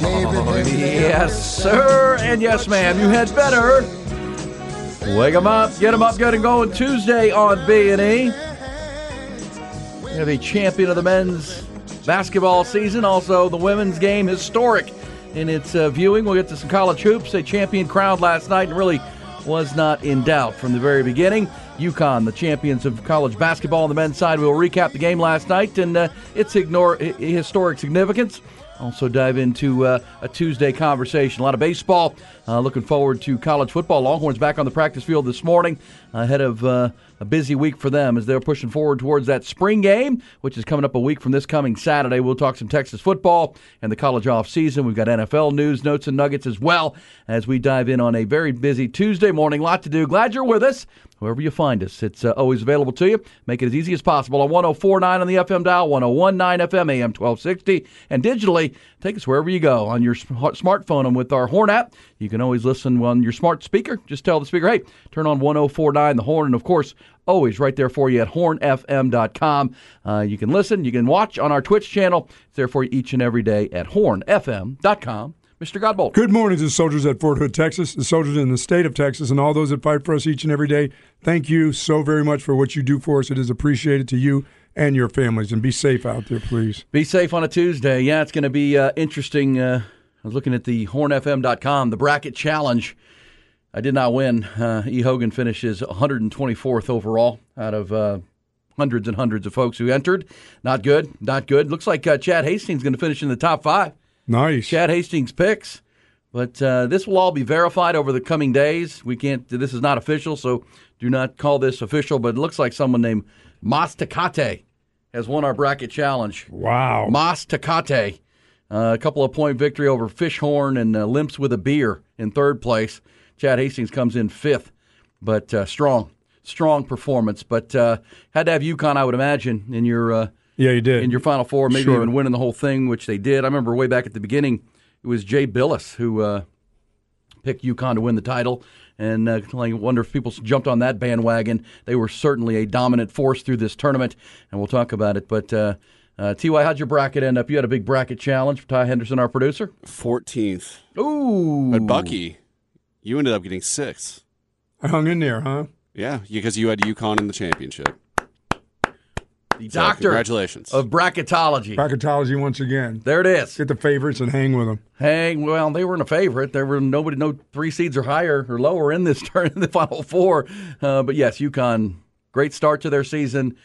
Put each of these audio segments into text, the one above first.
Yes, sir, and yes, ma'am. You had better. Wake them up, get them up, get them going. Tuesday on B and E. We have a champion of the men's basketball season. Also, the women's game historic in its uh, viewing. We'll get to some college hoops. A champion crowned last night and really was not in doubt from the very beginning. UConn, the champions of college basketball on the men's side. We'll recap the game last night and uh, its ignore, historic significance. Also, dive into uh, a Tuesday conversation. A lot of baseball. Uh, looking forward to college football. Longhorns back on the practice field this morning ahead of uh, a busy week for them as they're pushing forward towards that spring game, which is coming up a week from this coming Saturday. We'll talk some Texas football and the college off season. We've got NFL news, notes, and nuggets as well as we dive in on a very busy Tuesday morning. Lot to do. Glad you're with us. Wherever you find us, it's uh, always available to you. Make it as easy as possible on 1049 on the FM dial, 1019 FM, AM 1260, and digitally, take us wherever you go on your smartphone and with our Horn app. You can always listen on your smart speaker. Just tell the speaker, hey, turn on 1049 the Horn, and of course, always right there for you at hornfm.com. Uh, you can listen, you can watch on our Twitch channel. It's there for you each and every day at hornfm.com. Mr. Godbolt. Good morning to the soldiers at Fort Hood, Texas, the soldiers in the state of Texas, and all those that fight for us each and every day. Thank you so very much for what you do for us. It is appreciated to you and your families. And be safe out there, please. Be safe on a Tuesday. Yeah, it's going to be uh, interesting. Uh, I was looking at the hornfm.com, the bracket challenge. I did not win. Uh, E. Hogan finishes 124th overall out of uh, hundreds and hundreds of folks who entered. Not good. Not good. Looks like uh, Chad Hastings going to finish in the top five. Nice. Chad Hastings picks. But uh, this will all be verified over the coming days. We can't. This is not official, so do not call this official. But it looks like someone named Mas Takate has won our bracket challenge. Wow. Mas Takate, uh, a couple of point victory over Fishhorn and uh, Limps with a beer in third place. Chad Hastings comes in fifth, but uh, strong, strong performance. But uh, had to have UConn, I would imagine, in your uh, Yeah, you did. in your Final Four, maybe Sure. even winning the whole thing, which they did. I remember way back at the beginning, it was Jay Bilas who uh, picked UConn to win the title. And uh, I wonder if people jumped on that bandwagon. They were certainly a dominant force through this tournament, and we'll talk about it. But uh, uh, Ty, how'd your bracket end up? You had a big bracket challenge. For Ty Henderson, our producer. 14th. Ooh, But Bucky, you ended up getting sixth. I hung in there, huh? Yeah, because you had UConn in the championship. The So doctor congratulations. of bracketology. Bracketology once again. there it is. Get the favorites and hang with them. Hang. well, they weren't a favorite. There were nobody, no three seeds or higher or lower in this turn in the final four. Uh, but yes, UConn, great start to their season,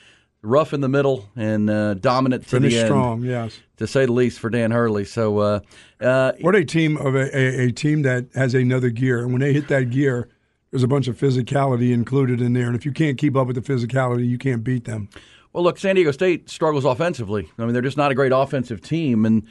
rough in the middle and uh, dominant to Finish the end, strong, yes. to say the least, for Dan Hurley. So, uh, uh, What a team of a, a, a team that has another gear. And when they hit that gear, there's a bunch of physicality included in there. And if you can't keep up with the physicality, you can't beat them. Well, look, San Diego State struggles offensively. I mean, they're just not a great offensive team, and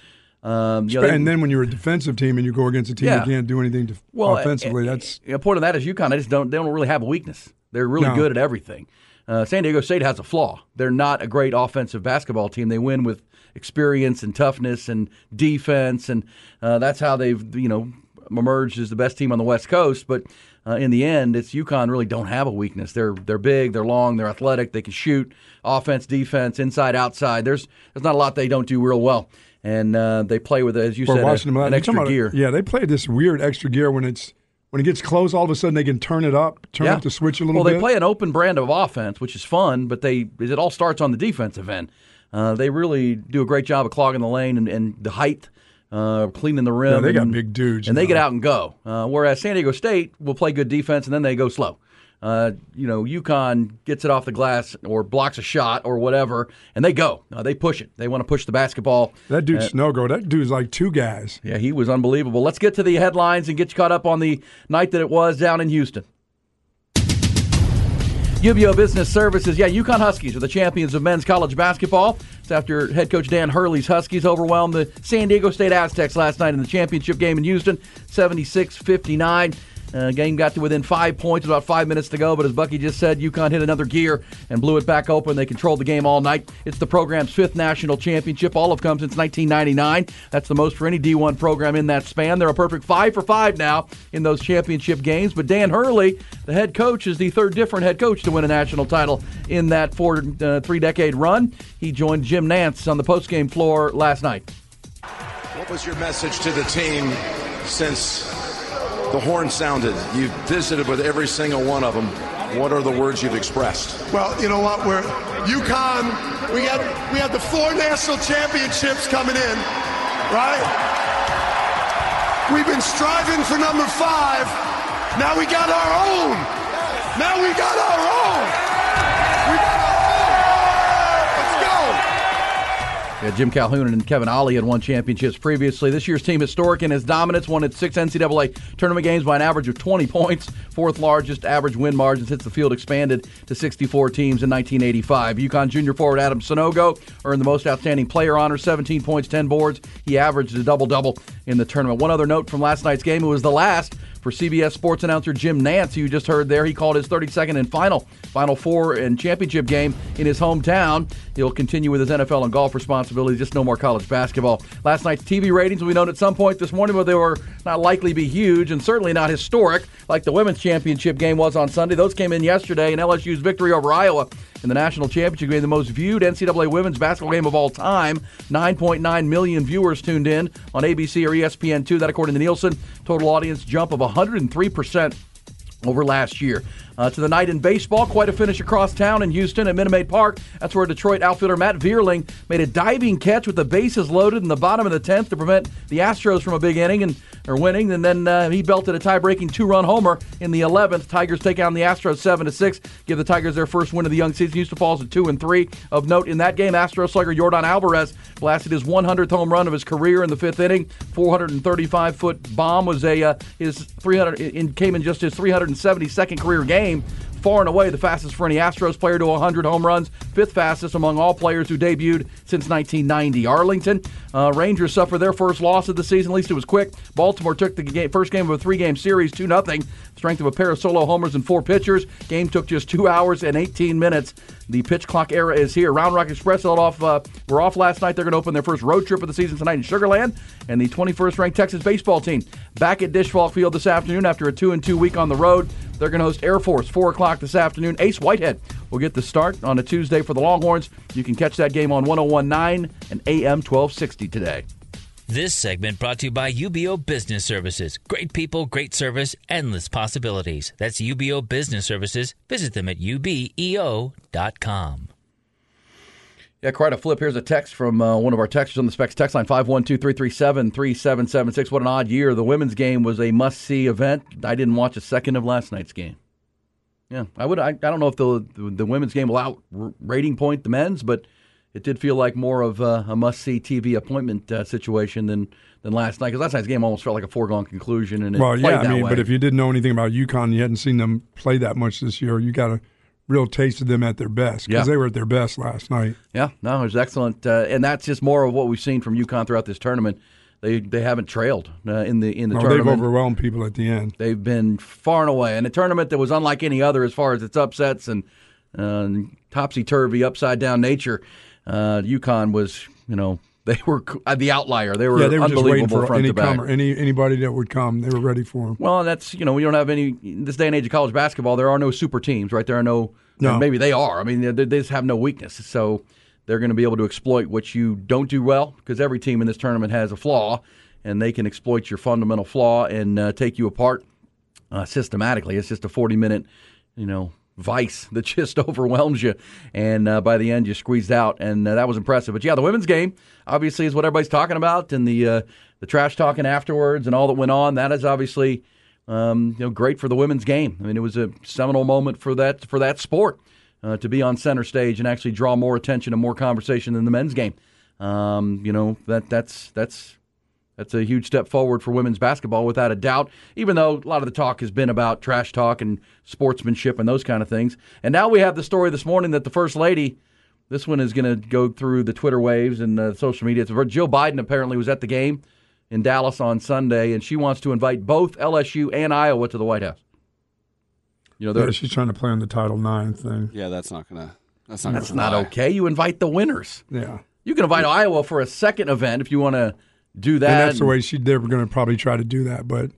um, you know, they- and then when you're a defensive team and you go against a team Yeah. that can't do anything to, Well, offensively, uh, that's the point of that is UConn. They just don't. They don't really have a weakness. They're really No. good at everything. Uh, San Diego State has a flaw. They're not a great offensive basketball team. They win with experience and toughness and defense, and uh, that's how they've you know emerged as the best team on the West Coast. But uh, in the end, it's UConn really don't have a weakness. They're they're big, they're long, they're athletic, they can shoot, offense, defense, inside, outside. There's there's not a lot they don't do real well, and uh, they play with as you said watching a- them. an extra about- gear. Yeah, they play this weird extra gear when it's when it gets close. All of a sudden, they can turn it up, turn up the switch a little well, bit. they play an open brand of offense, which is fun, but they it all starts on the defensive end. Uh, they really do a great job of clogging the lane and, and the height, uh, cleaning the rim. Yeah, they got and- big dudes and they get out and go. Uh, whereas San Diego State will play good defense and then they go slow. Uh, you know, UConn gets it off the glass or blocks a shot or whatever, and they go. Uh, they push it. They want to push the basketball. that dude's Uh, Sanogo, that dude's like two guys. yeah, he was unbelievable. Let's get to the headlines and get you caught up on the night that it was down in Houston. UBEO Business Services. Yeah, UConn Huskies are the champions of men's college basketball. It's after head coach Dan Hurley's Huskies overwhelmed the San Diego State Aztecs last night in the championship game in Houston, 76 59. Uh, game got to within five points, about five minutes to go. But as Bucky just said, UConn hit another gear and blew it back open. They controlled the game all night. It's the program's fifth national championship. All have come since 1999. That's the most for any D1 program in that span. They're a perfect five for five now in those championship games. But Dan Hurley, the head coach, is the third different head coach to win a national title in that four, uh, three decade run. He joined Jim Nantz on the postgame floor last night. What was your message to the team since the horn sounded? You've visited with every single one of them. What are the words you've expressed? Well, you know what? We're UConn. We had we had the four national championships coming in, right? We've been striving for number five. Now we got our own. Now we got our own. Yeah, Jim Calhoun and Kevin Ollie had won championships previously. This year's team historic in its dominance, won its six NCAA tournament games by an average of 20 points, fourth largest average win margin since the field expanded to 64 teams in 1985. UConn junior forward Adam Sanogo earned the most outstanding player honor, 17 points, 10 boards. He averaged a double-double in the tournament. One other note from last night's game, it was the last for CBS sports announcer Jim Nantz, you just heard there. He called his 32nd and final Final Four and championship game in his hometown. He'll continue with his NFL and golf responsibilities, just no more college basketball. Last night's TV ratings will be known at some point this morning, but they were not likely to be huge and certainly not historic like the women's championship game was on Sunday. Those came in yesterday, in LSU's victory over Iowa in the national championship game, the most viewed NCAA women's basketball game of all time. 9.9 million viewers tuned in on ABC or E ESPN2. That, according to Nielsen, total audience jump of 103% over last year. Uh, to the night in baseball, quite a finish across town in Houston at Minute Maid Park. That's where Detroit outfielder Matt Vierling made a diving catch with the bases loaded in the bottom of the 10th to prevent the Astros from a big inning and or winning. And then uh, he belted a tie-breaking two-run homer in the 11th. Tigers take on the Astros seven to six, give the Tigers their first win of the young season. Houston falls at two and three. Of note in that game, Astros slugger Jordan Alvarez blasted his 100th home run of his career in the fifth inning. 435 foot bomb was a uh, his 300 in, came in just his 372nd career game far and away the fastest for any Astros player to 100 home runs, fifth fastest among all players who debuted since 1990. Arlington uh, Rangers suffered their first loss of the season. At least it was quick. Baltimore took the game, first game of a three-game series, two nothing. Strength of a pair of solo homers and four pitchers. Game took just two hours and 18 minutes. The pitch clock era is here. Round Rock Express held off. Uh, were off last night. They're going to open their first road trip of the season tonight in Sugarland. And the 21st ranked Texas baseball team back at Disch-Falk Field this afternoon after a two and two week on the road. They're going to host Air Force, 4 o'clock this afternoon. Ace Whitehead will get the start on a Tuesday for the Longhorns. You can catch that game on 1019 and AM 1260 today. This segment brought to you by UBEO Business Services. Great people, great service, endless possibilities. That's UBEO Business Services. Visit them at ubeo.com. Yeah, quite a flip. Here's a text from uh, one of our texters on the Specs text line 512 337 3776. What an odd year. The women's game was a must see event. I didn't watch a second of last night's game. Yeah, I would. I, I don't know if the, the the women's game will out rating point the men's, but it did feel like more of a, a must see TV appointment uh, situation than than last night. Because last night's game almost felt like a foregone conclusion. And it Well, yeah, I mean, way. but if you didn't know anything about UConn, you hadn't seen them play that much this year. You got a real taste of them at their best because Yeah. they were at their best last night. Yeah, no, it was excellent, uh, and that's just more of what we've seen from UConn throughout this tournament. They they haven't trailed uh, in the in the Oh, they've overwhelmed people at the end. They've been far and away, and a tournament that was unlike any other as far as its upsets and uh, topsy turvy, upside down nature. Uh, UConn was, you know, they were uh, the outlier. They were yeah, they were just waiting unbelievable for front any comer, any anybody that would come. They were ready for them. Well, that's you know we don't have any in this day and age of college basketball. There are no super teams, right? There are no. No. Maybe they are. I mean, they, they just have no weakness, so they're going to be able to exploit what you don't do well because every team in this tournament has a flaw, and they can exploit your fundamental flaw and uh, take you apart uh, systematically. It's just a forty-minute, you know, vice that just overwhelms you, and uh, by the end you squeezed out, and uh, that was impressive. But yeah, the women's game obviously is what everybody's talking about, and the uh, the trash talking afterwards and all that went on. That is obviously um, you know great for the women's game. I mean, it was a seminal moment for that for that sport uh, to be on center stage and actually draw more attention and more conversation than the men's game. Um, you know that that's that's that's a huge step forward for women's basketball, without a doubt. Even though a lot of the talk has been about trash talk and sportsmanship and those kind of things, and now we have the story this morning that the first lady. This one is going to go through the Twitter waves and uh, social media. It's- Jill Biden apparently was at the game in Dallas on Sunday, and she wants to invite both LSU and Iowa to the White House. You know, Yeah, she's trying to play on the Title IX thing. Yeah, that's not gonna. That's not. that's gonna not fly. okay. You invite the winners. Yeah, You can invite Iowa for a second event if you want to do that. and that's the way she. They were going to probably try to do that, but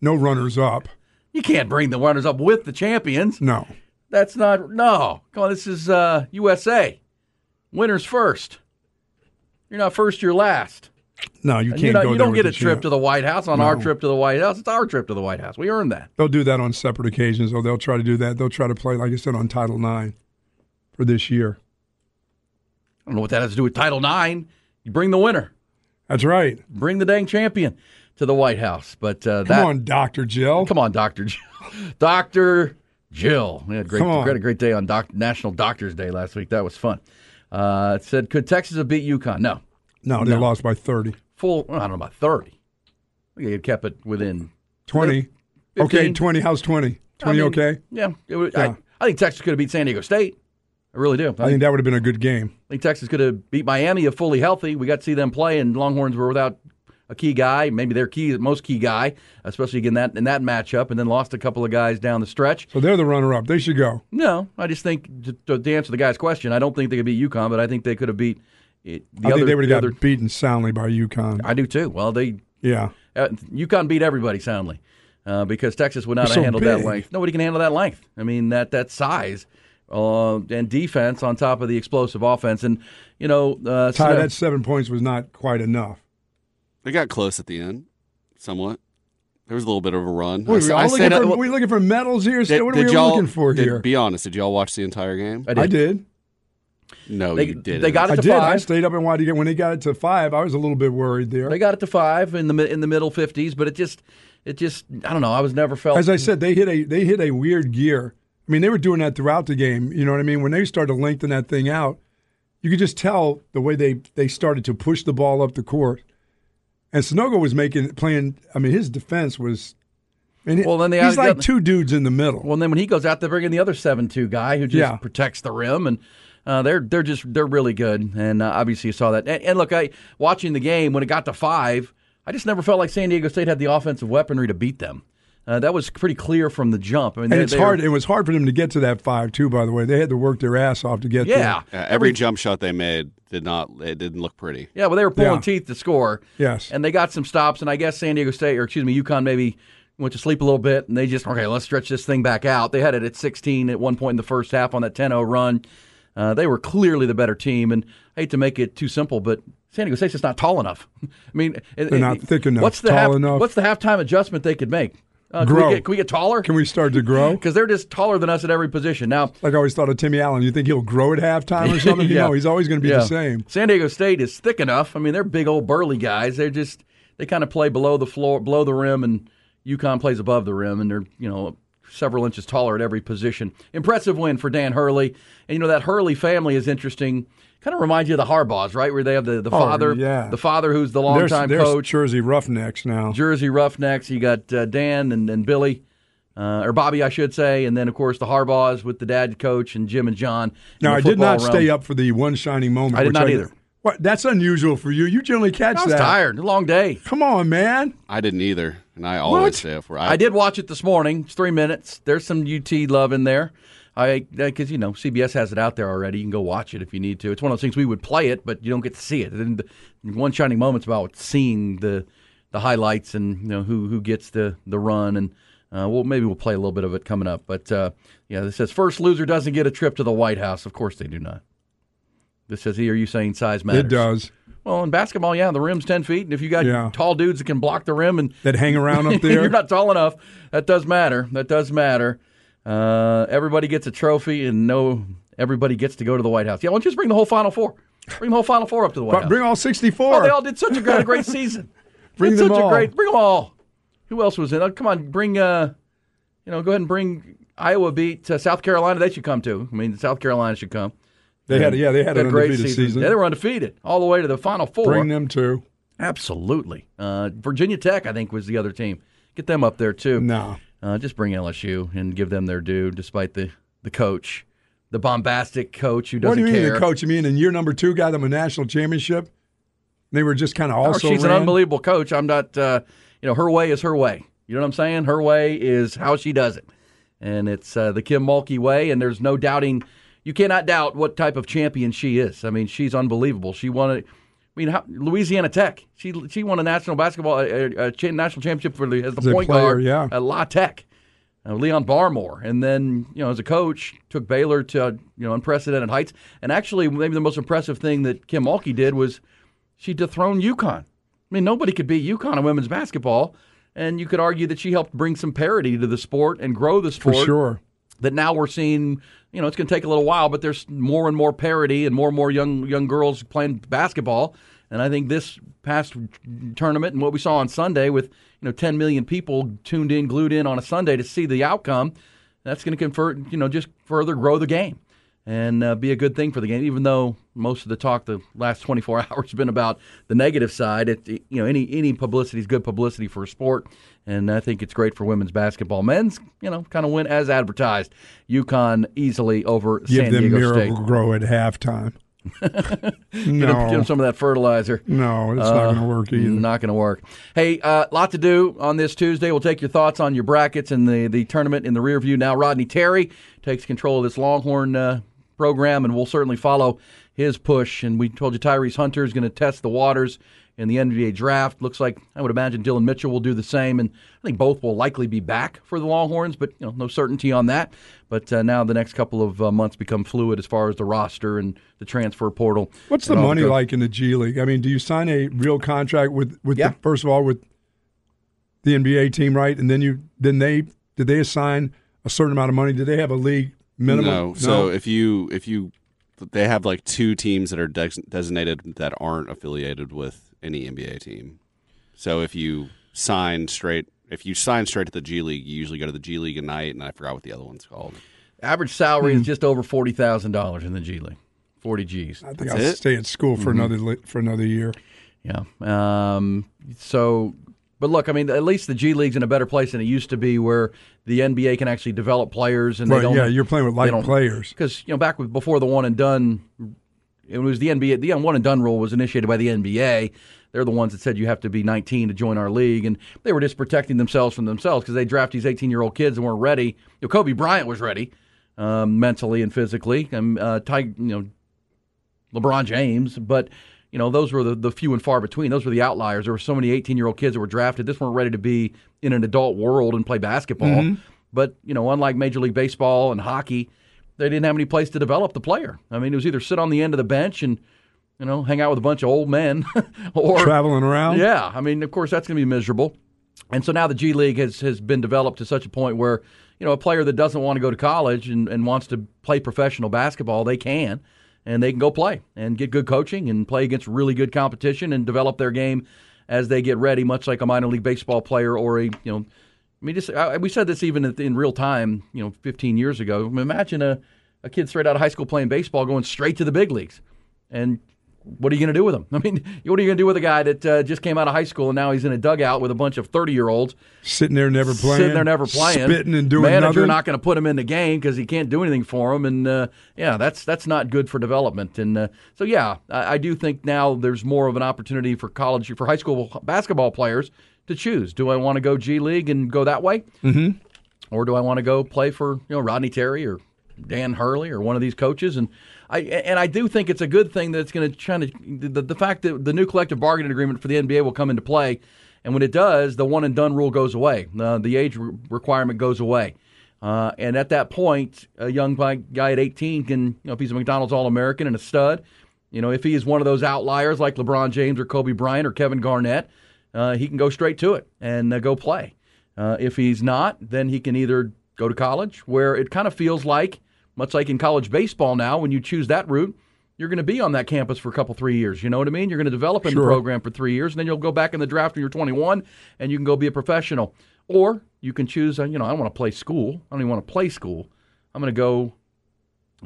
no runners up. You can't bring the runners up with the champions. No, That's not no. Come on, this is uh, USA. Winners first. You're not first. You're last. no, you can't you're not- go you don't get a trip champ. to the White House on our trip to the White House. It's our trip to the White House. We earned that. They'll do that on separate occasions, or they'll try to do that. They'll try to play, like I said, on Title IX for this year. I don't know what that has to do with Title IX. You bring the winner. That's right. Bring the dang champion to the White House. But uh, Come that, on, Doctor Jill. Come on, Doctor Jill. Doctor Jill. We had a great, we had a great day on doc, National Doctors Day last week. That was fun. Uh, it said, could Texas have beat UConn? No. No, they lost by thirty. Full. I don't know about thirty. Had kept it within 20. 15. Okay, 20. How's 20? 20 I mean, okay? Yeah. It Yeah. I, I think Texas could have beat San Diego State. I really do. I think that would have been a good game. I think Texas could have beat Miami if fully healthy. We got to see them play, and Longhorns were without a key guy, maybe their key, most key guy, especially in that in that matchup, and then lost a couple of guys down the stretch. So they're the runner up. They should go. No, I just think to, to answer the guy's question, I don't think they could beat UConn, but I think they could have beat it, the I other. think they would the have other, got beaten soundly by UConn. I do too. Well, they Yeah. uh, UConn beat everybody soundly uh, because Texas would not have handled that length. Nobody can handle that length. I mean that that size uh, and defense on top of the explosive offense, and you know, uh, Ty, so- that seven points was not quite enough. They got close at the end, somewhat. There was a little bit of a run. What, I are I all said- looking for, well, we looking for medals here? did- what are we y'all- looking for did- here? Be honest. Did y'all watch the entire game? I did. I did. No, They- you did. they got it I to did. I stayed up and watched to get when they got it to five. I was a little bit worried there. They got it to five in the in the middle fifties, but it just it just I don't know. I was never felt As I said, they hit a they hit a weird gear. I mean, they were doing that throughout the game. You know what I mean? When they started to lengthen that thing out, you could just tell the way they they started to push the ball up the court. And Sanogo was making playing. I mean, his defense was. And Well, then they he's got- like two dudes in the middle. Well, then when he goes out, they bring in the other seven two guy who just Yeah. protects the rim, and uh, they're they're just they're really good. And uh, obviously, you saw that. And, and look, I watching the game when it got to five, I just never felt like San Diego State had the offensive weaponry to beat them. Uh, that was pretty clear from the jump. I mean, and they- it's they were- hard. It was hard for them to get to that five too. By the way, they had to work their ass off to get Yeah. there. Yeah, every jump shot they made did not. It didn't look pretty. Yeah, well, they were pulling Yeah. teeth to score. Yes. And they got some stops, and I guess San Diego State, or excuse me, UConn maybe went to sleep a little bit, and they just, okay, let's stretch this thing back out. They had it at 16 at one point in the first half on that 10 0 run. Uh, they were clearly the better team, and I hate to make it too simple, but San Diego State's just not tall enough. I mean, They're not it- thick enough, What's the tall half, enough. What's the halftime adjustment they could make? Uh, Can we, get, can we get taller? Can we start to grow? Because they're just taller than us at every position. Now, Like I always thought of Timmy Allen. You think he'll grow at halftime or something? Yeah. No, he's always going to be Yeah. the same. San Diego State is thick enough. I mean, they're big old burly guys. They're just they kind of play below the floor, below the rim, and UConn plays above the rim, and they're you know several inches taller at every position. Impressive win for Dan Hurley, and you know that Hurley family is interesting. Kind of reminds you of the Harbaughs, right? Where they have the, the Oh, father, yeah. the father who's the There's, longtime there's coach, Jersey Roughnecks now. Jersey Roughnecks. You got uh, Dan and, and Billy. Uh, or Bobby, I should say, and then of course the Harbaughs with the dad coach and Jim and John. Now, I did not football stay up for the one shining moment. I did which not either. What? That's unusual for you. You generally catch I was that. tired. A long day. Come on, man. I didn't either, and I always What? stay up for. I did watch it this morning. It's three minutes. There's some UT love in there. I because you know CBS has it out there already. You can go watch it if you need to. It's one of those things we would play it, but you don't get to see it. And the, one shining moment's about seeing the the highlights and you know who who gets the the run and. Uh, well, maybe we'll play a little bit of it coming up. But uh, yeah, this says first loser doesn't get a trip to the White House. Of course they do not. This says here, are you saying size matters? It does. Well, in basketball, yeah, the rim's ten feet, and if you got Yeah. tall dudes that can block the rim and That hang around up there. you're not tall enough. That does matter. That does matter. Uh, everybody gets a trophy, and no, everybody gets to go to the White House. Yeah, why don't you just bring the whole Final Four? Bring the whole Final Four up to the White House. bring all 64. Oh, they all did such a great, great season. Bring Did them such all. A great, bring them all. Who else was in? Oh, come on, bring. Uh, you know, go ahead and bring Iowa beat uh, South Carolina. They should come too. I mean, South Carolina should come. They had- yeah, they had an a great undefeated season. Yeah, they were undefeated all the way to the Final Four. Bring them too. Absolutely. Uh, Virginia Tech, I think, was the other team. Get them up there too. No. Uh, just bring LSU and give them their due, despite the the coach, the bombastic coach who doesn't What do you mean care. the coach? You mean in year number two got them a national championship? They were just kind of Oh, also. she's an unbelievable coach. I'm not. Uh, you know, her way is her way. You know what I'm saying? Her way is how she does it, and it's uh, the Kim Mulkey way. And there's no doubting. You cannot doubt what type of champion she is. I mean, she's unbelievable. She won it. I mean, how, Louisiana Tech. She she won a national basketball a, a, national championship for the, as the As point player, guard yeah. at La Tech. Uh, Leon Barmore, and then you know as a coach took Baylor to uh, you know unprecedented heights. And actually, maybe the most impressive thing that Kim Mulkey did was she dethroned UConn. I mean, nobody could beat UConn in women's basketball, and you could argue that she helped bring some parity to the sport and grow the sport. for sure. That now we're seeing, you know, it's going to take a little while, but there's more and more parity and more and more young young girls playing basketball. And I think this past tournament and what we saw on Sunday with you know 10 million people tuned in, glued in on a Sunday to see the outcome, that's going to convert, you know, just further grow the game and uh, be a good thing for the game. Even though most of the talk the last 24 hours has been about the negative side, it, you know any any publicity is good publicity for a sport, and I think it's great for women's basketball. Men's, you know, kind of went as advertised. UConn easily over Give San them Diego Miracle State. Grow at halftime. Get them, no, get them some of that fertilizer. no, it's not Uh, going to work either. Not going to work. Hey, uh, lot to do on this Tuesday. We'll take your thoughts on your brackets and the, the tournament in the rear view. Now, Rodney Terry takes control of this Longhorn uh, program, and we'll certainly follow his push. And we told you Tyrese Hunter is going to test the waters in the NBA draft. Looks like I would imagine Dillon Mitchell will do the same, and I think both will likely be back for the Longhorns, but you know, no certainty on that. But uh, now the next couple of uh, months become fluid as far as the roster and the transfer portal. What's the money go- like in the G League? I mean, do you sign a real contract with with Yeah. the, first of all with the NBA team, right? And then you then they did they assign a certain amount of money? Did they have a league minimum? No. So if you if you they have like two teams that are des- designated that aren't affiliated with any NBA team. So if you sign straight if you sign straight to the G League, you usually go to the G League at night, and I forgot what the other one's called. Average salary Hmm. is just over forty thousand dollars in the G League. Forty G's. I think That's I'll it? stay at school for Mm-hmm. another li- for another year. Yeah. Um, so, but look, I mean, at least the G League's in a better place than it used to be, where the NBA can actually develop players and Right, they don't. yeah, you're playing with they light players. Because you know, back with, before the one and done, it was the NBA. The one and done rule was initiated by the NBA. They're the ones that said you have to be 19 to join our league, and they were just protecting themselves from themselves because they draft these 18 year old kids and weren't ready. You know, Kobe Bryant was ready um, mentally and physically, and uh, Ty, you know, LeBron James, but you know those were the, the few and far between. Those were the outliers. There were so many 18 year old kids that were drafted. This weren't ready to be in an adult world and play basketball. Mm-hmm. But you know, unlike Major League Baseball and hockey, they didn't have any place to develop the player. I mean, it was either sit on the end of the bench and you know hang out with a bunch of old men, or Traveling around. yeah, I mean, of course, that's going to be miserable. And so now the G League has, has been developed to such a point where, you know, a player that doesn't want to go to college and, and wants to play professional basketball, they can. And they can go play and get good coaching and play against really good competition and develop their game as they get ready, much like a minor league baseball player or a, you know, I mean, just I, we said this even in, real time, you know, 15 years ago. Imagine a, a kid straight out of high school playing baseball going straight to the big leagues. And what are you going to do with him? I mean, what are you going to do with a guy that uh, just came out of high school and now he's in a dugout with a bunch of 30 year olds Sitting there never playing. sitting there never playing, Spitting and doing Manager nothing. not going to put him in the game because he can't do anything for him, and uh, yeah, that's that's not good for development. And uh, so yeah, I, I do think now there's more of an opportunity for college for high school basketball players to choose. Do I want to go G League and go that way, mm-hmm. or do I want to go play for you know Rodney Terry or Dan Hurley or one of these coaches. And I and I do think it's a good thing that it's going to try to the, the fact that the new collective bargaining agreement for the NBA will come into play, and when it does, the one and done rule goes away. Uh, the age re- requirement goes away. Uh, and at that point, a young guy at 18 can, you know, if he's a McDonald's All American and a stud, you know, if he is one of those outliers like LeBron James or Kobe Bryant or Kevin Garnett, uh, he can go straight to it and uh, go play. Uh, if he's not, then he can either go to college, where it kind of feels like, much like in college baseball now, when you choose that route, you're going to be on that campus for a couple, three years. You know what I mean? You're going to develop in Sure. the program for three years, and then you'll go back in the draft when you're 21, and you can go be a professional. Or you can choose, uh, you know, I don't want to play school. I don't even want to play school. I'm going to go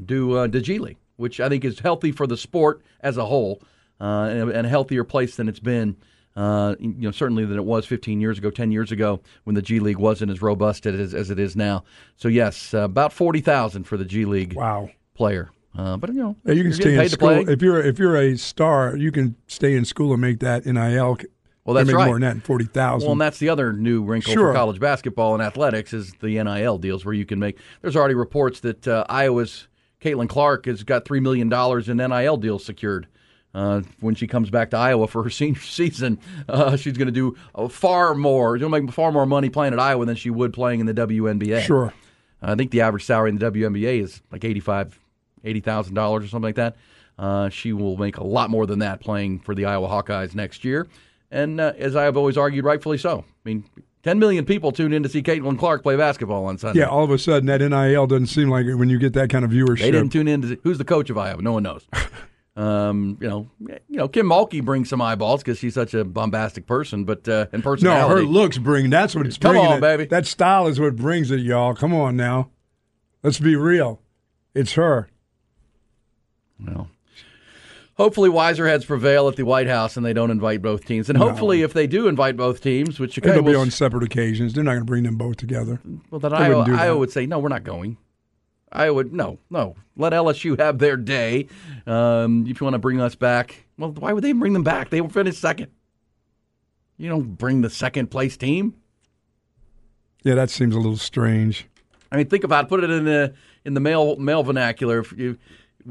do uh, the G League, which I think is healthy for the sport as a whole, uh, and, and a healthier place than it's been. Uh, you know, certainly than it was 15 years ago, 10 years ago, when the G League wasn't as robust as, as it is now. So yes, uh, about 40,000 for the G League wow. player. Uh, but you know, Yeah, you can stay in school if you're if you're a star. You can stay in school and make that nil. Well, that's make right. More than that, forty thousand. Well, and that's the other new wrinkle Sure. for college basketball and athletics is the NIL deals where you can make. There's already reports that uh, Iowa's Caitlin Clark has got three million dollars in NIL deals secured. Uh, when she comes back to Iowa for her senior season, uh, she's going to do uh, far more. She'll make far more money playing at Iowa than she would playing in the WNBA. Sure. I think the average salary in the WNBA is like eighty-five, eighty thousand dollars or something like that. Uh, she will make a lot more than that playing for the Iowa Hawkeyes next year, and uh, as I have always argued, rightfully so. I mean, ten million people tune in to see Caitlin Clark play basketball on Sunday. Yeah, all of a sudden that NIL doesn't seem like it when you get that kind of viewership. They didn't tune in to see, who's the coach of Iowa. No one knows. um, you know, you know, Kim Mulkey brings some eyeballs because she's such a bombastic person, but uh, and no, her looks bring. That's what it's Come bringing. on, it. baby. That style is what brings it, y'all. Come on now, let's be real. It's her. Well, hopefully wiser heads prevail at the White House and they don't invite both teams. And No. hopefully, if they do invite both teams, which okay, It'll be we'll- on separate occasions. They're not going to bring them both together. well, then They Iowa, wouldn't do that. Iowa would say, no, we're not going. I would no, no. Let LSU have their day. Um, if you want to bring us back, well, why would they bring them back? They will finish second. You don't bring the second place team. Yeah, that seems a little strange. I mean, think about it. Put it in the in the male male vernacular. If you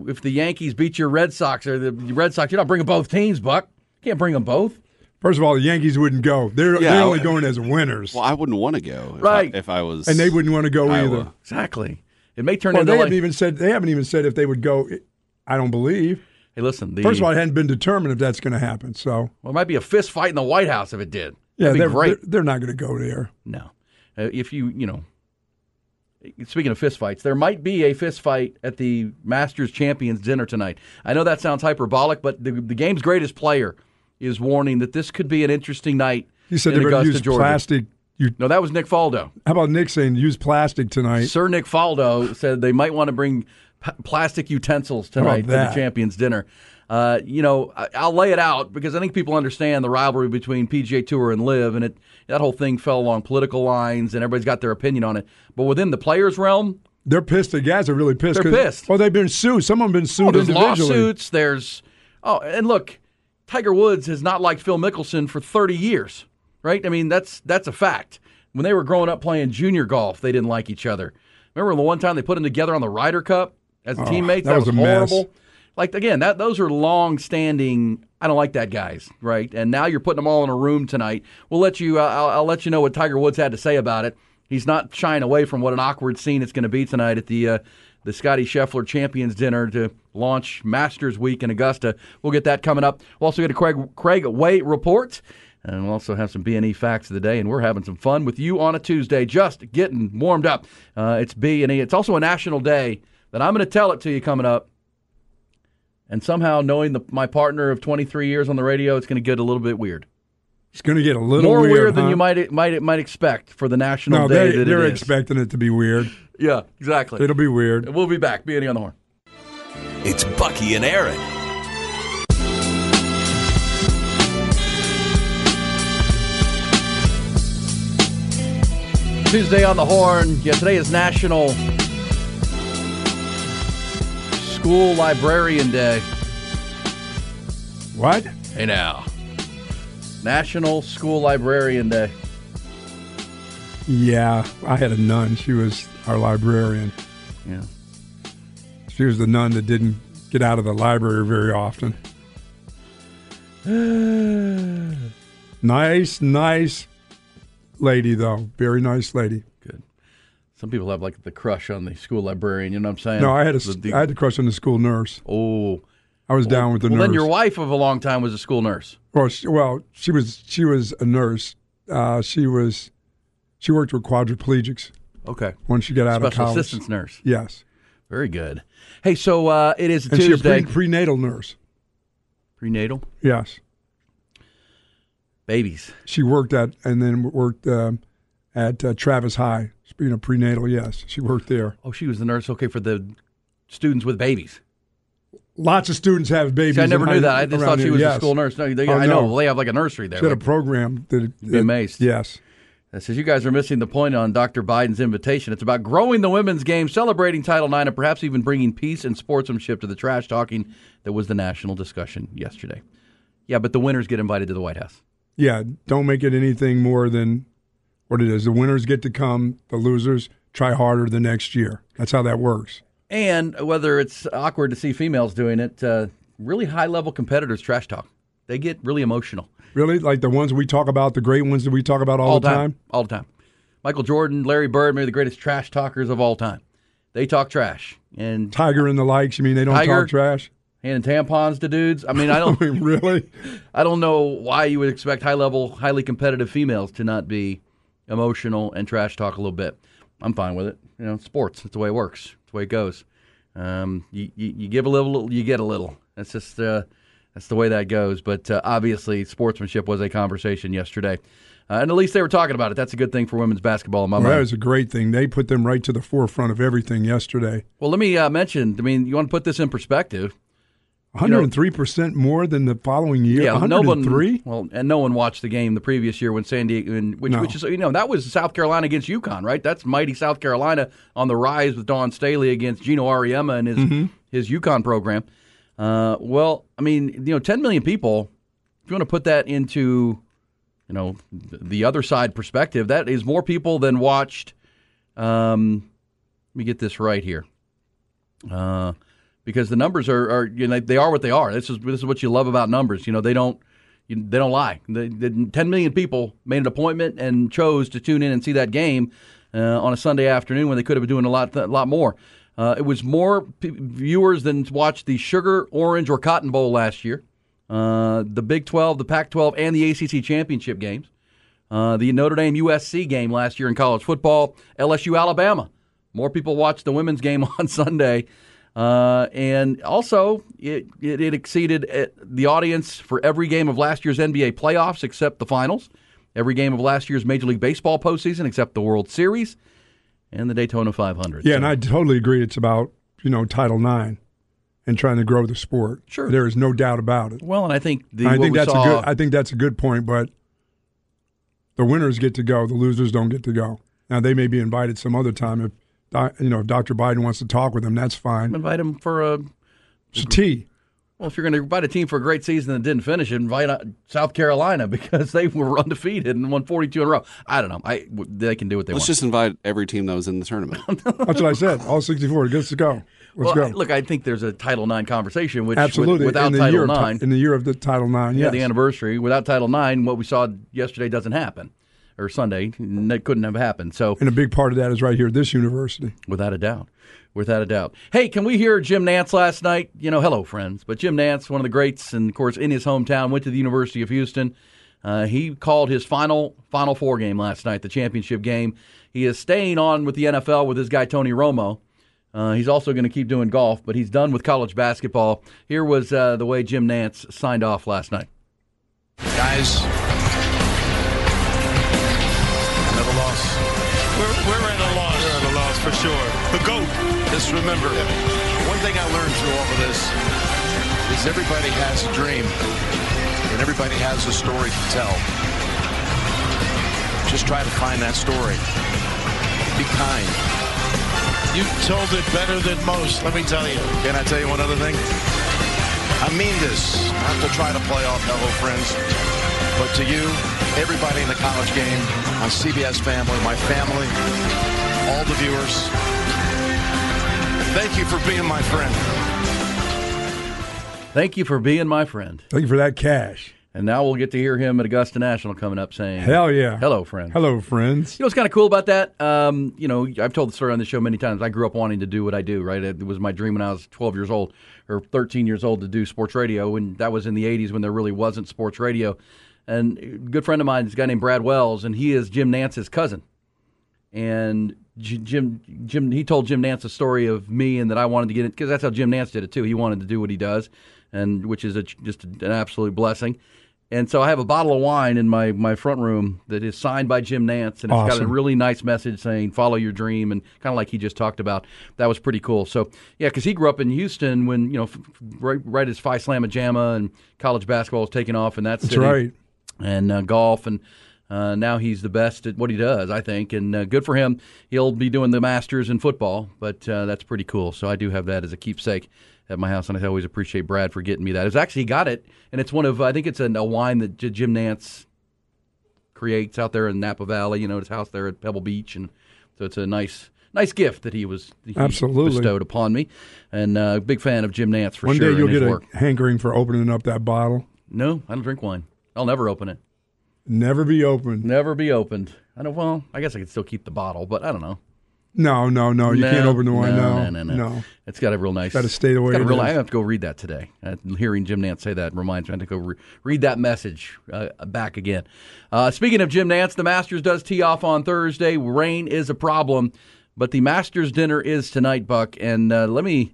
if the Yankees beat your Red Sox or the Red Sox, you're not bringing both teams, Buck. Can't bring them both. First of all, the Yankees wouldn't go. They're Yeah, they're only going as winners, Well, I wouldn't want to go. If Right. I, if I was. and they wouldn't want to go Iowa. either. Exactly. It may turn Well, into they like, haven't even said they haven't even said if they would go. I don't believe. hey, listen. The, First of all, it hadn't been determined if that's going to happen. So well, it might be a fist fight in the White House if it did. yeah, That'd be they're, great. they're they're not going to go there. No. Uh, if you, you know, speaking of fist fights, there might be a fist fight at the Masters Champions dinner tonight. I know that sounds hyperbolic, but the, the game's greatest player is warning that this could be an interesting night. He said in they're going to use Georgia. plastic. You, No, that was Nick Faldo. how about Nick saying use plastic tonight? Sir Nick Faldo said they might want to bring p- plastic utensils tonight for the? Champions dinner. Uh, you know, I- I'll lay it out because I think people understand the rivalry between PGA Tour and LIV, and it that whole thing fell along political lines, and everybody's got their opinion on it. But within the players' realm, They're pissed. The guys are really pissed. They're pissed. Well, they've been sued. Some of them been sued Oh, there's lawsuits. There's oh, and look, Tiger Woods has not liked Phil Mickelson for 30 years, right? I mean, that's that's a fact. When they were growing up playing junior golf, they didn't like each other. Remember the one time they put them together on the Ryder Cup as Oh, teammates? that was a mess. horrible. Like again, that those are long-standing. I don't like that guys, right? And now you're putting them all in a room tonight. We'll let you. Uh, I'll, I'll let you know what Tiger Woods had to say about it. He's not shying away from what an awkward scene it's going to be tonight at the uh, the Scotty Scheffler Champions Dinner to launch Masters Week in Augusta. We'll get that coming up. We'll also get a Craig Craig Way report. And we'll also have some B&E facts of the day, and we're having some fun with you on a Tuesday, just getting warmed up. Uh, it's B&E. It's also a national day that I'm going to tell it to you coming up. And somehow, knowing the, my partner of 23 years on the radio, it's going to get a little bit weird. It's going to get a little More weird, weird, than huh? you might might might expect for the national No, day they, that they're it is. expecting it to be weird. yeah, exactly. It'll be weird. We'll be back. B&E on the horn. It's Bucky and Aaron. Tuesday on the Horn. Yeah, today is National School Librarian Day. What? Hey now. National School Librarian Day. Yeah, I had a nun. She was our librarian. Yeah. She was the nun that didn't get out of the library very often. nice, nice lady, though. Very nice lady. Good. Some people have like the crush on the school librarian. You know what I'm saying? No, I had a, The- the- I had the crush on the school nurse. oh, I was down with the well, nurse. then your wife of a long time was a school nurse. Well, she, well, she was she was a nurse. Uh, she was she worked with quadriplegics Okay. Once she got out Special of college. Special assistance nurse. Yes, Very good. Hey, so uh, it is a and she a pre- prenatal nurse. Prenatal Yes, babies. she worked at and then worked um, at uh, Travis High. Speaking of prenatal, yes, she worked there. Oh, she was the nurse. Okay, for the students with babies. Lots of students have babies. See, I never knew high- that. I just thought she here, was yes. a school nurse. No, they, Oh, I no. know. They have like a nursery there. She had a program that. That- amazed. Yes. That says you guys are missing the point on Dr. Biden's invitation. It's about growing the women's game, celebrating Title IX, and perhaps even bringing peace and sportsmanship to the trash talking that was the national discussion yesterday. Yeah, but the winners get invited to the White House. Yeah, don't make it anything more than what it is. The winners get to come, the losers try harder the next year. That's how that works. And whether it's awkward to see females doing it, uh, really high level competitors trash talk. They get really emotional. Really? Like the ones we talk about, the great ones that we talk about all, the time? All the time. Michael Jordan, Larry Bird, maybe the greatest trash talkers of all time. They talk trash. And Tiger and the likes, you mean they don't Tiger? talk trash? Handing tampons to dudes. I mean, I don't really? I don't know why you would expect high level, highly competitive females to not be emotional and trash talk a little bit. I'm fine with it. You know, sports. It's the way it works. It's the way it goes. Um, you, you, you give a little, you get a little. That's just uh, that's the way that goes. But uh, obviously, sportsmanship was a conversation yesterday, uh, and at least they were talking about it. That's a good thing for women's basketball in my Well, that mind. was a great thing. They put them right to the forefront of everything yesterday. Well, let me uh, mention. I mean, you want to put this in perspective. You know- 103% more than the following year. Yeah, no 103? one. Well, and no one watched the game the previous year when San Diego, and which, No. which is you know that was South Carolina against UConn, right? That's mighty South Carolina on the rise with Dawn Staley against Geno Auriemma and his Mm-hmm. his UConn program. Uh, well, I mean, you know, 10 million people. If you want to put that into, you know, the other side perspective, that is more people than watched. Um, let me get this right here. Uh, because the numbers are, are you know they are what they are. This is this is what you love about numbers. You know they don't you, they don't lie. The, the 10 million people made an appointment and chose to tune in and see that game uh, on a Sunday afternoon when they could have been doing a lot a lot more. Uh, it was more p- viewers than watched the Sugar, Orange, or Cotton Bowl last year. Uh, the Big 12, the Pac 12, and the ACC championship games. Uh, the Notre Dame USC game last year in college football. LSU Alabama. More people watched the women's game on Sunday. Uh, and also, it, it, it exceeded uh, the audience for every game of last year's NBA playoffs except the finals, every game of last year's Major League Baseball postseason except the World Series, and the Daytona 500. Yeah, So- and I totally agree. It's about, you know, Title IX and trying to grow the sport. Sure. There is no doubt about it. well, and I think the I think that's saw, a good I think that's a good point, but the winners get to go, the losers don't get to go. Now they may be invited some other time if you know if Dr. Biden wants to talk with them, that's fine. invite them for a It's a tea. Well, if you're going to invite a team for a great season that didn't finish it, invite uh, South Carolina because they were undefeated and won 42 in a row. I don't know. I they can do what they Let's want. just invite every team that was in the tournament. That's what I said. All 64. Let's go. Let's well, go. I- look, I think there's a Title IX conversation, which Absolutely. with- without Title year of, IX, in the year of the Title IX, yeah, yes. the anniversary, without Title IX, what we saw yesterday doesn't happen, or Sunday, that couldn't have happened. So, and a big part of that is right here at this university. without a doubt, without a doubt. Hey, can we hear Jim Nantz last night? You know, hello, friends. But Jim Nantz, one of the greats, and of course, in his hometown, went to the University of Houston. Uh, he called his final Final Four game last night, the championship game. He is staying on with the NFL with his guy Tony Romo. Uh, he's also going to keep doing golf, but he's done with college basketball. Here was uh, the way Jim Nantz signed off last night. Guys, Just remember, one thing I learned through all of this is everybody has a dream and everybody has a story to tell. Just try to find that story. Be kind. You told it better than most, let me tell you. Can I tell you one other thing? I mean this, not to try to play off hello friends, but to you, everybody in the college game, my CBS family, my family, all the viewers, Thank you for being my friend. Thank you for being my friend. Thank you for that cash. And now we'll get to hear him at Augusta National coming up saying, Hell yeah. Hello, friends. Hello, friends. You know what's kind of cool about that? Um, you know, I've told the story on the show many times. I grew up wanting to do what I do, right? It was my dream when I was 12 years old or 13 years old to do sports radio, and that was in the 80s when there really wasn't sports radio. And a good friend of mine is a guy named Brad Wells, and he is Jim Nantz's cousin. And J- Jim, Jim, he told Jim Nantz a story of me and that I wanted to get it because that's how Jim Nantz did it too. He wanted to do what he does, and which is a, just an absolute blessing. And so I have a bottle of wine in my, my front room that is signed by Jim Nantz, and it's got a really nice message saying "Follow your dream" and kind of like he just talked about. That was pretty cool. So yeah, because he grew up in Houston when you know right, right as Phi Slamma Jamma and college basketball was taking off that That's city, right. and uh, golf and. Uh, now he's the best at what he does, I think, and uh, good for him. He'll be doing the Masters in football, but uh, that's pretty cool. So I do have that as a keepsake at my house, and I always appreciate Brad for getting me that. It's actually got it, and it's one of I think it's a, a wine that J- Jim Nantz creates out there in Napa Valley. You know, his house there at Pebble Beach, and so it's a nice. Nice gift that he was he Absolutely. bestowed upon me, and uh, big fan of Jim Nantz for One sure. One day you'll get a work. hankering for opening up that bottle. No, I don't drink wine. I'll never open it. Never be opened. Never be opened. I don't. Well, I guess I could still keep the bottle, but I don't know. No, no, no. You No, can't open the wine. no, No, no, no, no. It's got a real nice. Gotta stay the got a real. I have to go read that today. Uh, hearing Jim Nantz say that reminds me I have to go re- read that message uh, back again. Uh, speaking of Jim Nantz, the Masters does tee off on Thursday. Rain is a problem, but the Masters dinner is tonight, Buck. And uh, let me.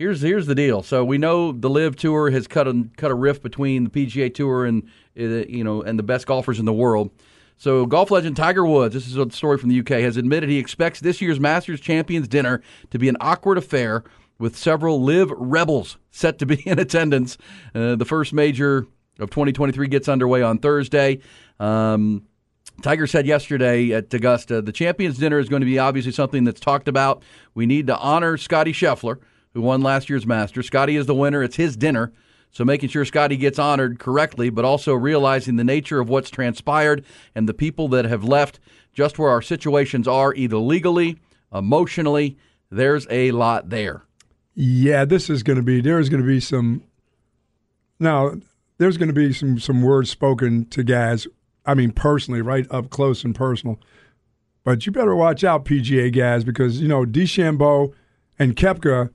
Here's here's the deal. So we know the LIV Tour has cut a cut a rift between the PGA Tour and uh, you know and the best golfers in the world. So golf legend Tiger Woods, this is a story from the UK, has admitted he expects this year's Masters Champions dinner to be an awkward affair with several LIV rebels set to be in attendance. Uh, the first major of 2023 gets underway on Thursday. Um, Tiger said yesterday at Augusta, the Champions Dinner is going to be obviously something that's talked about. We need to honor Scotty Scheffler, who won last year's Masters. Scotty is the winner. It's his dinner. So making sure Scotty gets honored correctly, but also realizing the nature of what's transpired and the people that have left just where our situations are, either legally, emotionally. There's a lot there. Yeah, this is going to be. There's going to be some. Now, there's going to be some some words spoken to guys. I mean, personally, right up close and personal. But you better watch out, PGA guys, because you know DeChambeau and Koepka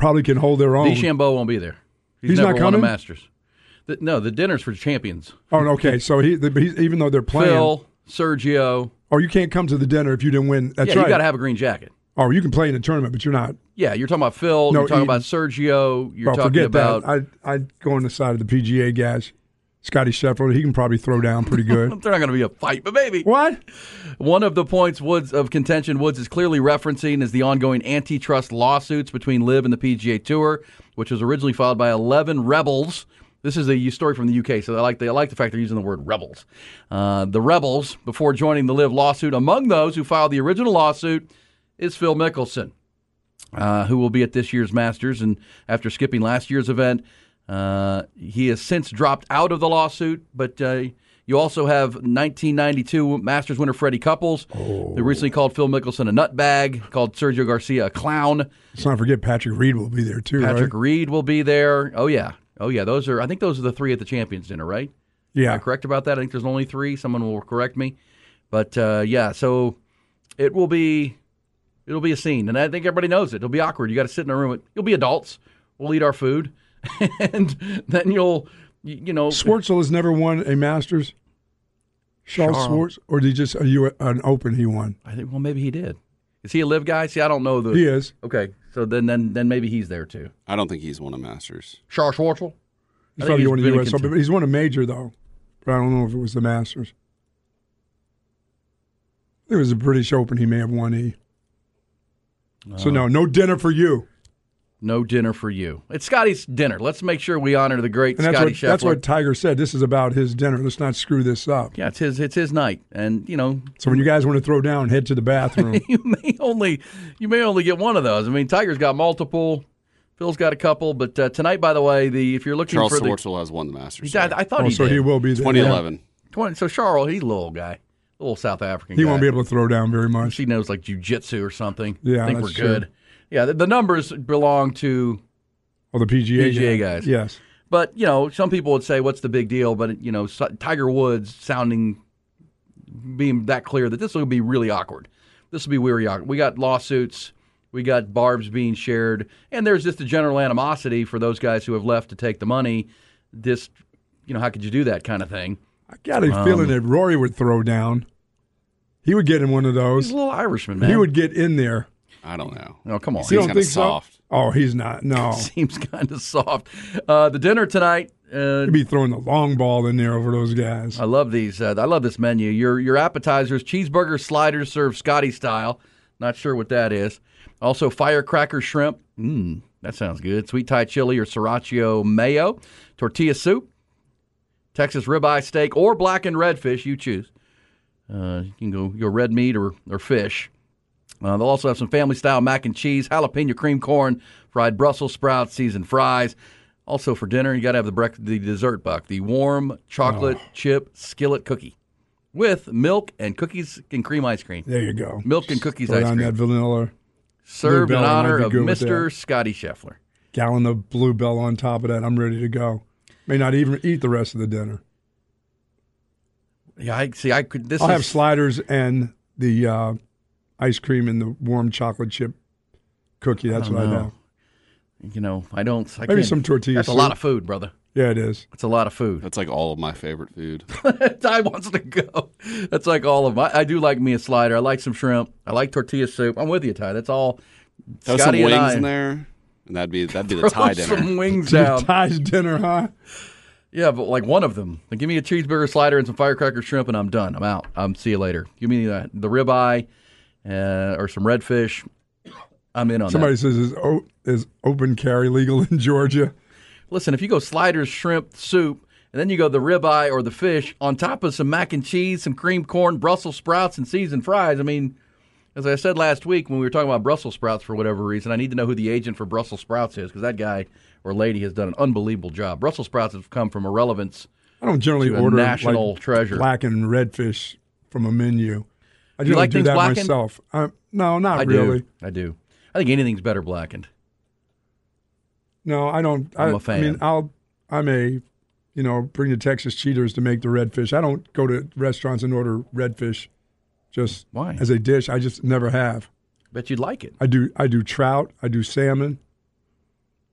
probably can hold their own. DeChambeau won't be there. He's, He's never not won a coming? Masters. The, no, the dinner's for champions. Oh, okay. So he, the, he's, even though they're playing, Phil, Sergio. oh, you can't come to the dinner if you didn't win. That's yeah, right. you got to have a green jacket. oh, you can play in the tournament, but you're not. Yeah, you're talking about Phil. No, you're talking he- about Sergio. You're well, talking forget about. that. I I go on the side of the PGA guys. Scotty Scheffler, he can probably throw down pretty good. They're not going to be a fight, but maybe. What? One of the points Woods of contention Woods is clearly referencing is the ongoing antitrust lawsuits between LIV and the PGA Tour, which was originally filed by 11 rebels. This is a story from the UK, so I like the, I like the fact they're using the word rebels. Uh, the rebels, before joining the LIV lawsuit, among those who filed the original lawsuit is Phil Mickelson, uh, who will be at this year's Masters. And after skipping last year's event, uh, he has since dropped out of the lawsuit, but uh, you also have 1992 Masters winner Freddie Couples, who recently called Phil Mickelson a nutbag, called Sergio Garcia a clown. Let's not forget Patrick Reed will be there too, Patrick right? Reed will be there. Oh yeah, oh yeah. Those are I think those are the three at the Champions Dinner, right? Yeah. Am I correct about that? I think there's only three. Someone will correct me, but uh, yeah. So it will be it'll be a scene, and I think everybody knows it. It'll be awkward. You got to sit in a room. You'll be adults. We'll eat our food, and then you'll you, you know Schwartzel has never won a Masters. Charles Charles. Schwartz, or did he just are you an Open he won? I think well maybe he did. Is he a LIV guy? See, I don't know the. He is. Okay, so then then then maybe he's there too. I don't think he's won a Masters. Charles Schwartzel. He's I think probably won a been U.S. Open, but he's won a major though. But I don't know if it was the Masters. It was a British Open. He may have won E. So uh. no, no dinner for you. No dinner for you. It's Scotty's dinner. Let's make sure we honor the great And that's Scotty what Scheffler. that's what Tiger said. This is about his dinner. Let's not screw this up. yeah, it's his it's his night, and you know So when you guys want to throw down, head to the bathroom. you may only you may only get one of those. I mean, Tiger's got multiple. Phil's got a couple, but uh, tonight, by the way, the if you're looking Charles for the, Schwartzel has won the Masters. He- I, I thought oh, he so did. he will be there. 2011. 20, so Charles, he's a little guy, a little South African. He guy. won't be able to throw down very much. She knows like jujitsu or something. Yeah, I think that's we're good. Yeah, the, the numbers belong to Oh, the PGA, PGA guys. Yes. But you know, some people would say, "What's the big deal?" But you know, Tiger Woods sounding, being that clear that this will be really awkward. This will be really awkward. We got lawsuits, we got barbs being shared, and there's just a general animosity for those guys who have left to take the money. This, you know, how could you do that kind of thing? I got a Um, feeling that Rory would throw down. He would get in one of those. He's a little Irishman, man. He would get in there. I don't know. Oh, come on. You Seems don't kinda think so? soft. Oh, he's not. No. Seems kind of soft. Uh, the dinner tonight. Uh, He'd be throwing the long ball in there over those guys. I love these. Uh, I love this menu. Your your appetizers: cheeseburger sliders served Scotty style. Not sure what that is. Also, firecracker shrimp. Mmm, that sounds good. Sweet Thai chili or sriracha mayo. Tortilla soup. Texas ribeye steak or blackened redfish. You choose. Uh, you can go go red meat or or fish. Uh, they'll also have some family style mac and cheese, jalapeno cream corn, fried Brussels sprouts, seasoned fries. Also for dinner, you got to have the brec- the dessert buck, the warm chocolate chip skillet cookie with milk and cookies and cream ice cream. There you go. Milk and cookies Throw ice down cream. that vanilla. Served in honor of Mr. Scotty Scheffler. Gallon of Blue Bell on top of that. I'm ready to go. May not even eat the rest of the dinner. Yeah, I see. I could. This I'll is have sliders and the uh, ice cream and the warm chocolate chip cookie. That's I don't what I know. know. You know, I don't. I Maybe can't- some tortilla That's a lot of food, brother. Yeah, it is. It's a lot of food. That's like all of my favorite food. Ty wants to go. That's like all of my. I do like me a slider. I like some shrimp. I like tortilla soup. I'm with you, Ty. That's all. Throw some Scotty and wings I- in there, and that'd be that'd be the Throw tie dinner. some wings down. Ty's dinner, huh? Yeah, but like one of them. Like, give me a cheeseburger slider and some firecracker shrimp, and I'm done. I'm out. I'm see you later. Give me the, the ribeye uh, or some redfish. I'm in on Somebody that. says is, o- is open carry legal in Georgia? Listen, if you go sliders, shrimp, soup, and then you go the ribeye or the fish on top of some mac and cheese, some cream corn, Brussels sprouts, and seasoned fries. I mean, as I said last week when we were talking about Brussels sprouts for whatever reason, I need to know who the agent for Brussels sprouts is because that guy or lady has done an unbelievable job. Brussels sprouts have come from irrelevance. I don't generally order national like, treasure. and redfish from a menu. I You generally like do things that blackened? myself. No, not I really. do. I do. I think anything's better blackened. No, I don't. I, I'm a I fan. mean, I'll. I'm a, you know, bring the Texas cheaters to make the redfish. I don't go to restaurants and order redfish, just Why? as a dish. I just never have. Bet you'd like it. I do. I do trout. I do salmon.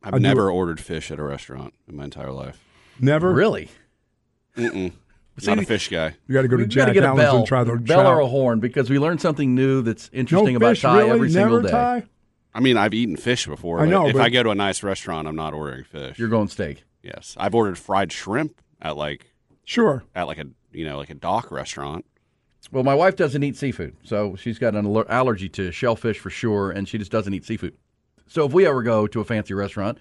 I've I do- never ordered fish at a restaurant in my entire life. Never. Really? Mm-mm. See, Not a fish guy. You got to go to We gotta Jack get a Allen's bell, and try the bell trout. or a horn because we learned something new that's interesting no about fish, Ty really? every Never single day. Ty? I mean, I've eaten fish before. I but know, If but- I go to a nice restaurant, I'm not ordering fish. You're going steak. Yes, I've ordered fried shrimp at like Sure. at like a you know like a dock restaurant. Well, my wife doesn't eat seafood, so she's got an allergy to shellfish for sure, and she just doesn't eat seafood. So if we ever go to a fancy restaurant,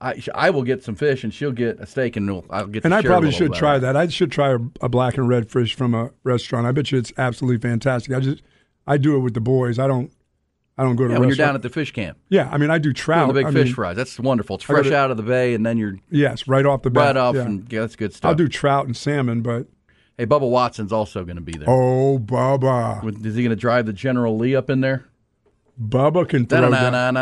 I I will get some fish, and she'll get a steak, and we'll, I'll get. And I probably should about try that. I should try a, a black and red fish from a restaurant. I bet you it's absolutely fantastic. I just I do it with the boys. I don't I don't go to Yeah, when you're down at the fish camp, yeah, I mean I do trout. doing the big I fish mean, fries. That's wonderful. It's fresh to- out of the bay, and then you're Yes, right off the bat. right off, yeah. and yeah, that's good stuff. I'll do trout and salmon, but Hey, Bubba Watson's also going to be there. oh, Bubba, Is he going to drive the General Lee up in there? Bubba can throw down.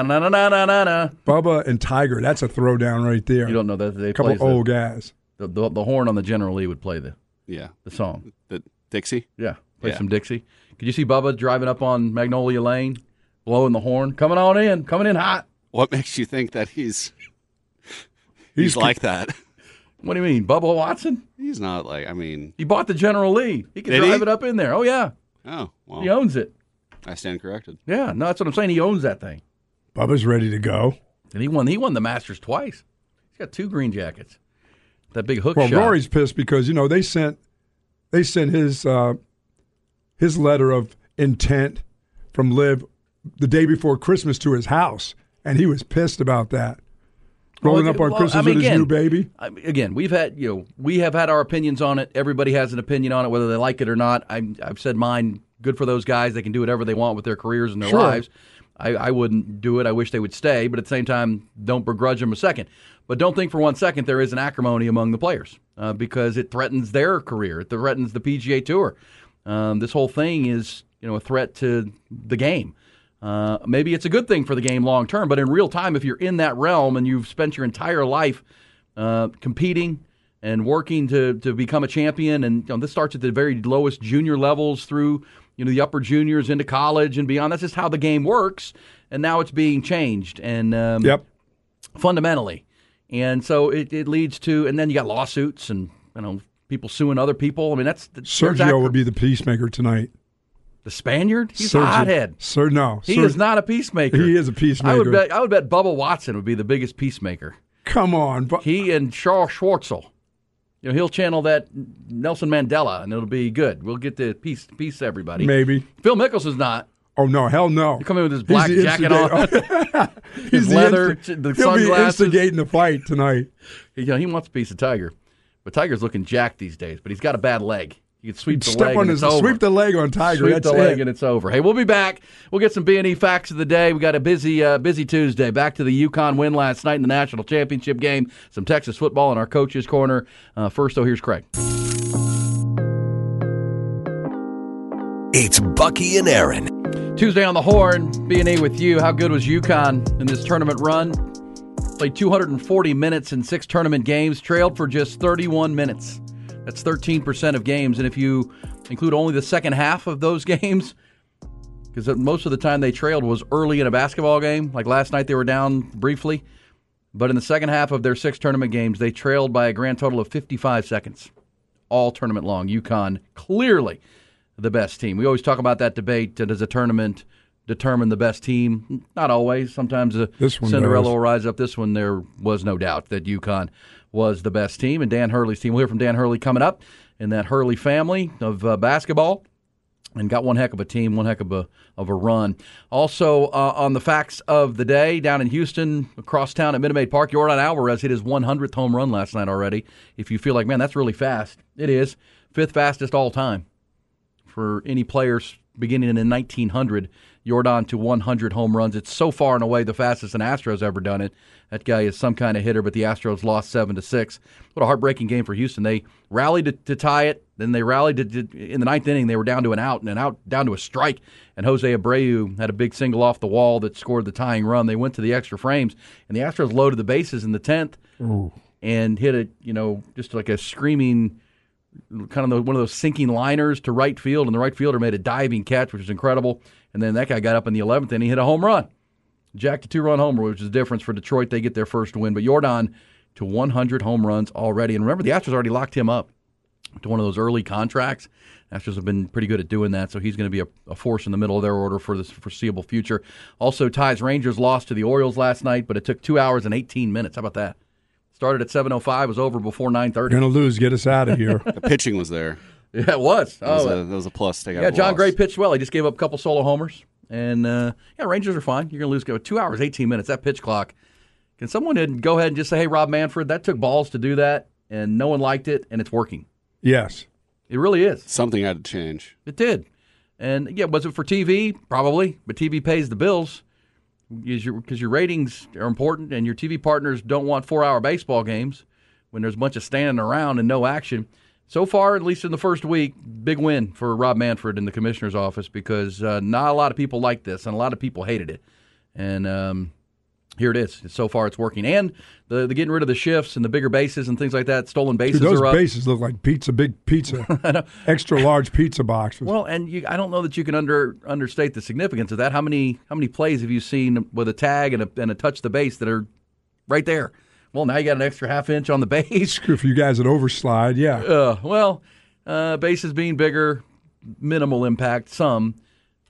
Bubba and Tiger, that's a throwdown right there. You don't know that they couple old the, guys. The, the, the horn on the General Lee would play the yeah the song the Dixie yeah play yeah. some Dixie. Could you see Bubba driving up on Magnolia Lane, blowing the horn, coming on in, coming in hot? What makes you think that he's he's, he's like that? What do you mean, Bubba Watson? He's not like I mean. He bought the General Lee. He can drive he? it up in there. Oh yeah. Oh well. He owns it. I stand corrected. Yeah, no, that's what I'm saying. He owns that thing, Bubba's ready to go. and he won. He won the Masters twice. He's got two green jackets. That big hook Well, shot. Rory's pissed because you know they sent they sent his uh, his letter of intent from LIV the day before Christmas to his house, and he was pissed about that. Rolling Well, up on well, Christmas I mean, with his new baby. I, again, we've had you know we have had our opinions on it. Everybody has an opinion on it, whether they like it or not. I, I've said mine. Good for those guys; they can do whatever they want with their careers and their Sure. lives. I, I wouldn't do it. I wish they would stay, but at the same time, don't begrudge them a second. But don't think for one second there is an acrimony among the players uh, because it threatens their career. It threatens the PGA Tour. Um, this whole thing is you know a threat to the game. Uh, maybe it's a good thing for the game long term, but in real time, if you're in that realm and you've spent your entire life uh, competing and working to to become a champion, and you know, this starts at the very lowest junior levels through you know the upper juniors into college and beyond. That's just how the game works, and now it's being changed. And um, Yep. fundamentally. And so it, it leads to, and then you got lawsuits and you know people suing other people. I mean, that's Sergio would be the peacemaker tonight. the Spaniard. He's Sergio- a hothead. Sir, no, He Ser- is not a peacemaker. He is a peacemaker. I would bet. I would bet Bubba Watson would be the biggest peacemaker. Come on, but He and Charles Schwartzel. You know, he'll channel that Nelson Mandela, and it'll be good. We'll get the peace, peace, everybody. maybe. Phil Mickelson's not. Oh no, hell no. He come in with his black jacket on, his He's the leather, the He'll be instigating the fight tonight. You know, he wants a piece of Tiger, but Tiger's looking jacked these days. But he's got a bad leg. You can sweep the Step leg on and his it's over. sweep the leg on Tiger. Sweep That's the leg it. and it's over. Hey, we'll be back. We'll get some B and E facts of the day. We got a busy, uh, busy Tuesday. Back to the UConn win last night in the national championship game. Some Texas football in our coaches' corner. Uh, first, though, here's Craig. It's Bucky and Aaron. Tuesday on the Horn, B and E with you. How good was UConn in this tournament run? Played 240 minutes in six tournament games. Trailed for just 31 minutes. That's 13% of games, and if you include only the second half of those games, because most of the time they trailed was early in a basketball game. Like last night, they were down briefly, but in the second half of their six tournament games, they trailed by a grand total of 55 seconds, all tournament long. UConn clearly the best team. We always talk about that debate: uh, does a tournament determine the best team? Not always. Sometimes a Cinderella does. will rise up. This one, there was no doubt that UConn was the best team, and Dan Hurley's team. We'll hear from Dan Hurley coming up in that Hurley family of uh, basketball and got one heck of a team, one heck of a of a run. Also uh, on the facts of the day down in Houston, across town at Minute Maid Park, Yordan Alvarez hit his 100th home run last night already. If you feel like, man, that's really fast, it is fifth fastest all time for any players beginning in 1900. Yordan to 100 home runs. It's so far and away the fastest an Astros ever done it. That guy is some kind of hitter, but the Astros lost seven to six. What a heartbreaking game for Houston. They rallied to, to tie it, then they rallied to, to- in the ninth inning. They were down to an out and an out down to a strike, and Jose Abreu had a big single off the wall that scored the tying run. They went to the extra frames, and the Astros loaded the bases in the tenth and hit it. You know, just like a screaming kind of one of those sinking liners to right field, and the right fielder made a diving catch, which was incredible. And then that guy got up in the 11th and he hit a home run. Jacked a two run homer, which is the difference for Detroit. They get their first win. But Yordan to 100 home runs already. And remember, the Astros already locked him up to one of those early contracts. Astros have been pretty good at doing that, so he's going to be a, a force in the middle of their order for the foreseeable future. Also, Ties Rangers lost to the Orioles last night, but it took two hours and 18 minutes. How about that? Started at 7:05, was over before 9:30. Gonna lose. Get us out of here. The pitching was there. Yeah, it was. That was, Oh, a, that was a plus. Take out yeah, John loss. Gray pitched well. He just gave up a couple solo homers, and uh, yeah, Rangers are fine. You're going to lose go two hours, eighteen minutes. That pitch clock. Can someone go ahead and just say, "Hey, Rob Manfred, that took balls to do that, and no one liked it, and it's working." yes. It really is. Something had to change. It did. And yeah, was it for TV? Probably, but TV pays the bills because your, 'cause your ratings are important, and your TV partners don't want four-hour baseball games when there's a bunch of standing around and no action. So far, at least in the first week, big win for Rob Manfred in the commissioner's office because uh, not a lot of people liked this, and a lot of people hated it. And um, here it is. So far, it's working. And the, the getting rid of the shifts and the bigger bases and things like that, stolen bases Dude, those are up. bases look like pizza, big pizza, extra large pizza boxes. Well, and you, I don't know that you can under understate the significance of that. How many how many plays have you seen with a tag and a, and a touch the base that are right there? Well, now you got an extra half inch on the base. for you guys that overslide, yeah. Uh, well, uh, bases being bigger, minimal impact, some,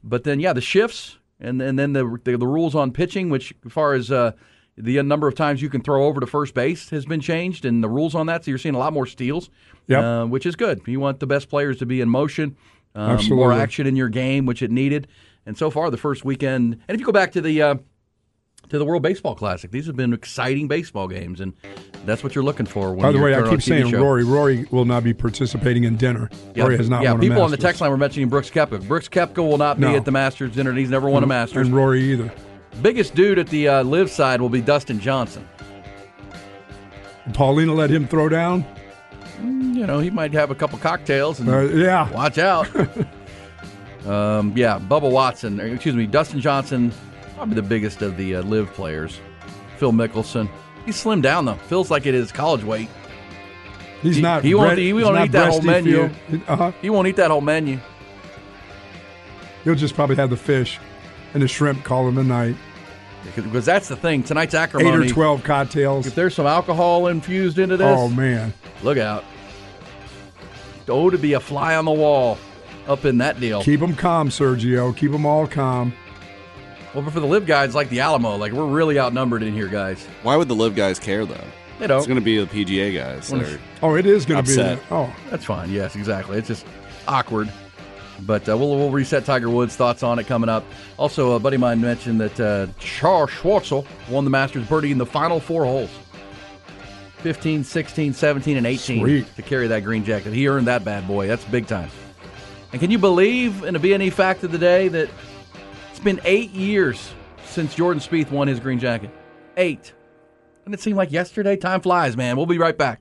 but then yeah, the shifts and and then the the, the rules on pitching, which as far as uh, the number of times you can throw over to first base has been changed, and the rules on that. So you're seeing a lot more steals, Yep. uh, which is good. You want the best players to be in motion, um, more action in your game, which it needed. And so far, the first weekend, and if you go back to the uh, to the World Baseball Classic, these have been exciting baseball games, and that's what you're looking for. When By the way, I keep saying show. Rory. Rory will not be participating in dinner. Rory has not yeah, won a people on the text line were mentioning Brooks Koepka. Brooks Koepka will not be No. at the Masters dinner. and He's never won a Masters. And Rory either. Biggest dude at the uh, LIV side will be Dustin Johnson. Paulina let him throw down. You know, he might have a couple cocktails and Uh, yeah. watch out. Um, yeah, Bubba Watson, excuse me, Dustin Johnson, probably the biggest of the uh, LIV players. Phil Mickelson, he's slimmed down though. Feels like it is college weight. He's he, not. He won't. bre- He won't eat that whole menu. Uh-huh. He won't eat that whole menu. He'll just probably have the fish and the shrimp call him a night. Because that's the thing. Tonight's Eight or twelve cocktails. If there's some alcohol infused into this, Oh man, look out. Oh, to be a fly on the wall up in that deal. keep them calm, Sergio. Keep them all calm. Well, but for the LIV guys like the Alamo, like we're really outnumbered in here, guys. Why would the LIV guys care though? They don't. It's going to be the PGA guys. that are- Oh, it is going to be. Upset. Oh, That's fine. Yes, exactly. It's just awkward. But uh, we'll, we'll reset Tiger Woods' thoughts on it coming up. Also, a buddy of mine mentioned that uh, Charles Schwartzel won the Masters birdie in the final four holes 15, 16, 17, and 18 Sweet. to carry that green jacket. He earned that bad boy. That's big time. And can you believe in a BNE fact of the day that it's been eight years since Jordan Spieth won his green jacket? Eight. And it seemed like yesterday. Time flies, man. We'll be right back.